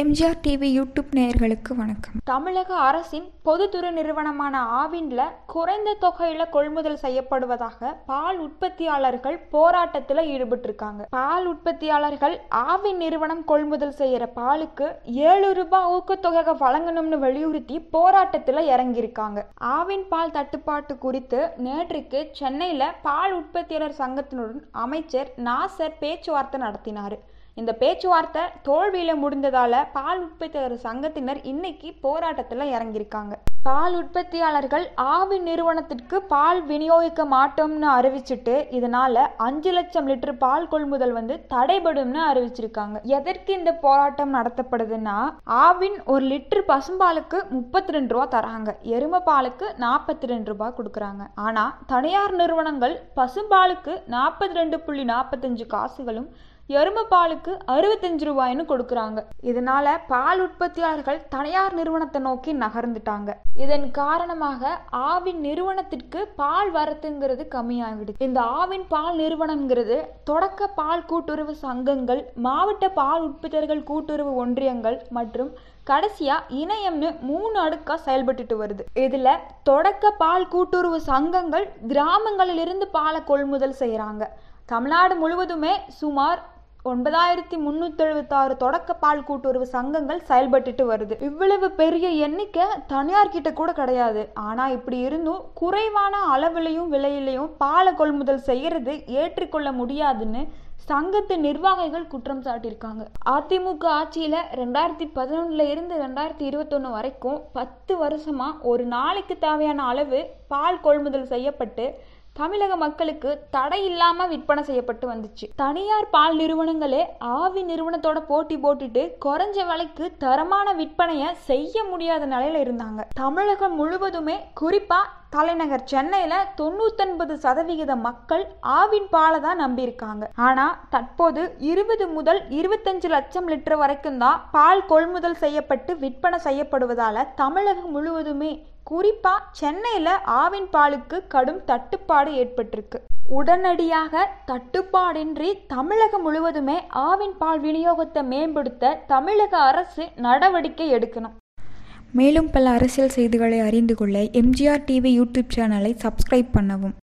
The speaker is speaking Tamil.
எம்ஜிஆர் டிவி யூடியூப் நேயர்களுக்கு வணக்கம். தமிழக அரசின் பொதுத்துறை நிறுவனமான ஆவின்ல குறைந்த தொகையில கொள்முதல் செய்யப்படுவதாக பால் உற்பத்தியாளர்கள் போராட்டத்தில் ஈடுபட்டிருக்காங்க. பால் உற்பத்தியாளர்கள் ஆவின் நிறுவனம் கொள்முதல் செய்யற பாலுக்கு ஏழு ரூபாய் ஊக்கத்தொகை வழங்கணும்னு வலியுறுத்தி போராட்டத்தில் இறங்கியிருக்காங்க. ஆவின் பால் தட்டுப்பாட்டு குறித்து நேற்றுக்கு சென்னையில பால் உற்பத்தியாளர் சங்கத்தினுடன் அமைச்சர் நாசர் பேச்சுவார்த்தை நடத்தினார். இந்த பேச்சுவார்த்தை தோல்வியில் முடிந்ததால் பால் உற்பத்தியாளர் சங்கத்தினர் இன்னைக்கு போராட்டத்தில் இறங்கியிருக்காங்க. பால் உற்பத்தியாளர்கள் ஆவின் நிறுவனத்திற்கு பால் விநியோகிக்க மாட்டோம்னு அறிவிச்சிட்டு இதனால அஞ்சு லட்சம் லிட்டர் பால் கொள்முதல் வந்து தடைபடும்னு அறிவிச்சிருக்காங்க. எதற்கு இந்த போராட்டம் நடத்தப்படுதுன்னா ஆவின் ஒரு லிட்டர் பசும்பாலுக்கு முப்பத்தி ரெண்டு ரூபா தராங்க. எரும பாலுக்கு நாற்பத்தி ரெண்டு ரூபா கொடுக்குறாங்க. ஆனா தனியார் நிறுவனங்கள் பசும்பாலுக்கு நாற்பத்தி ரெண்டு புள்ளி நாற்பத்தஞ்சு காசுகளும் எருமை பாலுக்கு அறுபத்தஞ்சு ரூபாய்னு கொடுக்குறாங்க. இதனால பால் உற்பத்தியாளர்கள் தனியார் நிறுவனத்தை நோக்கி நகர்ந்துட்டாங்க. இதன் காரணமாக ஆவின் நிறுவனத்திற்கு பால் வரத்துங்கிறது கம்மியாகிடுது. இந்த ஆவின் பால் நிறுவனம்ங்கிறது தொடக்க பால் கூட்டுறவு சங்கங்கள் மாவட்ட பால் உற்பத்தியர்கள் கூட்டுறவு ஒன்றியங்கள் மற்றும் கடைசியா இணையம்னு மூணு அடுக்கா செயல்பட்டுட்டு வருது. இதுல தொடக்க பால் கூட்டுறவு சங்கங்கள் கிராமங்களிலிருந்து பாலை கொள்முதல் செய்யறாங்க தமிழ்நாடு முழுவதுமே சுமார் ஒன்பதாயிரத்தி முன்னூத்தி தொடக்க பால் கூட்டுறவு சங்கங்கள் செயல்பட்டுட்டு வருது. இவ்வளவு பெரிய எண்ணிக்கை தனியார் கிட்ட கூட கிடையாது. ஆனா இப்படி இருந்தும் குறைவான அளவிலையும் விலையிலையும் பாலை கொள்முதல் செய்யறது ஏற்றுக்கொள்ள முடியாதுன்னு சங்கத்து நிர்வாகிகள் குற்றம் சாட்டியிருக்காங்க. அதிமுக ஆட்சியில ரெண்டாயிரத்தி பதினொன்னுல இருந்து ரெண்டாயிரத்தி இருபத்தொன்னு வரைக்கும் பத்து வருஷமா ஒரு நாளைக்கு தேவையான அளவு பால் கொள்முதல் செய்யப்பட்டு தமிழக மக்களுக்கு தடை இல்லாம விற்பனை செய்யப்பட்டு வந்துச்சு. தனியார் பால் நிறுவனங்களே ஆவி நிறுவனத்தோட போட்டி போட்டுட்டு குறைஞ்ச விலைக்கு தரமான விற்பனைய செய்ய முடியாத நிலையில இருந்தாங்க. தமிழகம் முழுவதுமே குறிப்பா தலைநகர் சென்னையில் தொண்ணூத்தொன்பது சதவிகித மக்கள் ஆவின் பாலை தான் நம்பியிருக்காங்க. ஆனால் தற்போது இருபது முதல் இருபத்தஞ்சு லட்சம் லிட்டர் வரைக்கும் தான் பால் கொள்முதல் செய்யப்பட்டு விற்பனை செய்யப்படுவதால் தமிழகம் முழுவதுமே குறிப்பாக சென்னையில் ஆவின் பாலுக்கு கடும் தட்டுப்பாடு ஏற்பட்டிருக்கு. உடனடியாக தட்டுப்பாடின்றி தமிழகம் முழுவதுமே ஆவின் பால் விநியோகத்தை மேம்படுத்த தமிழக அரசு நடவடிக்கை எடுக்கணும். மேலும் பல அரசியல் செய்திகளை அறிந்து கொள்ள எம்ஜிஆர் டிவி யூடியூப் சேனலை சப்ஸ்கிரைப் பண்ணவும்.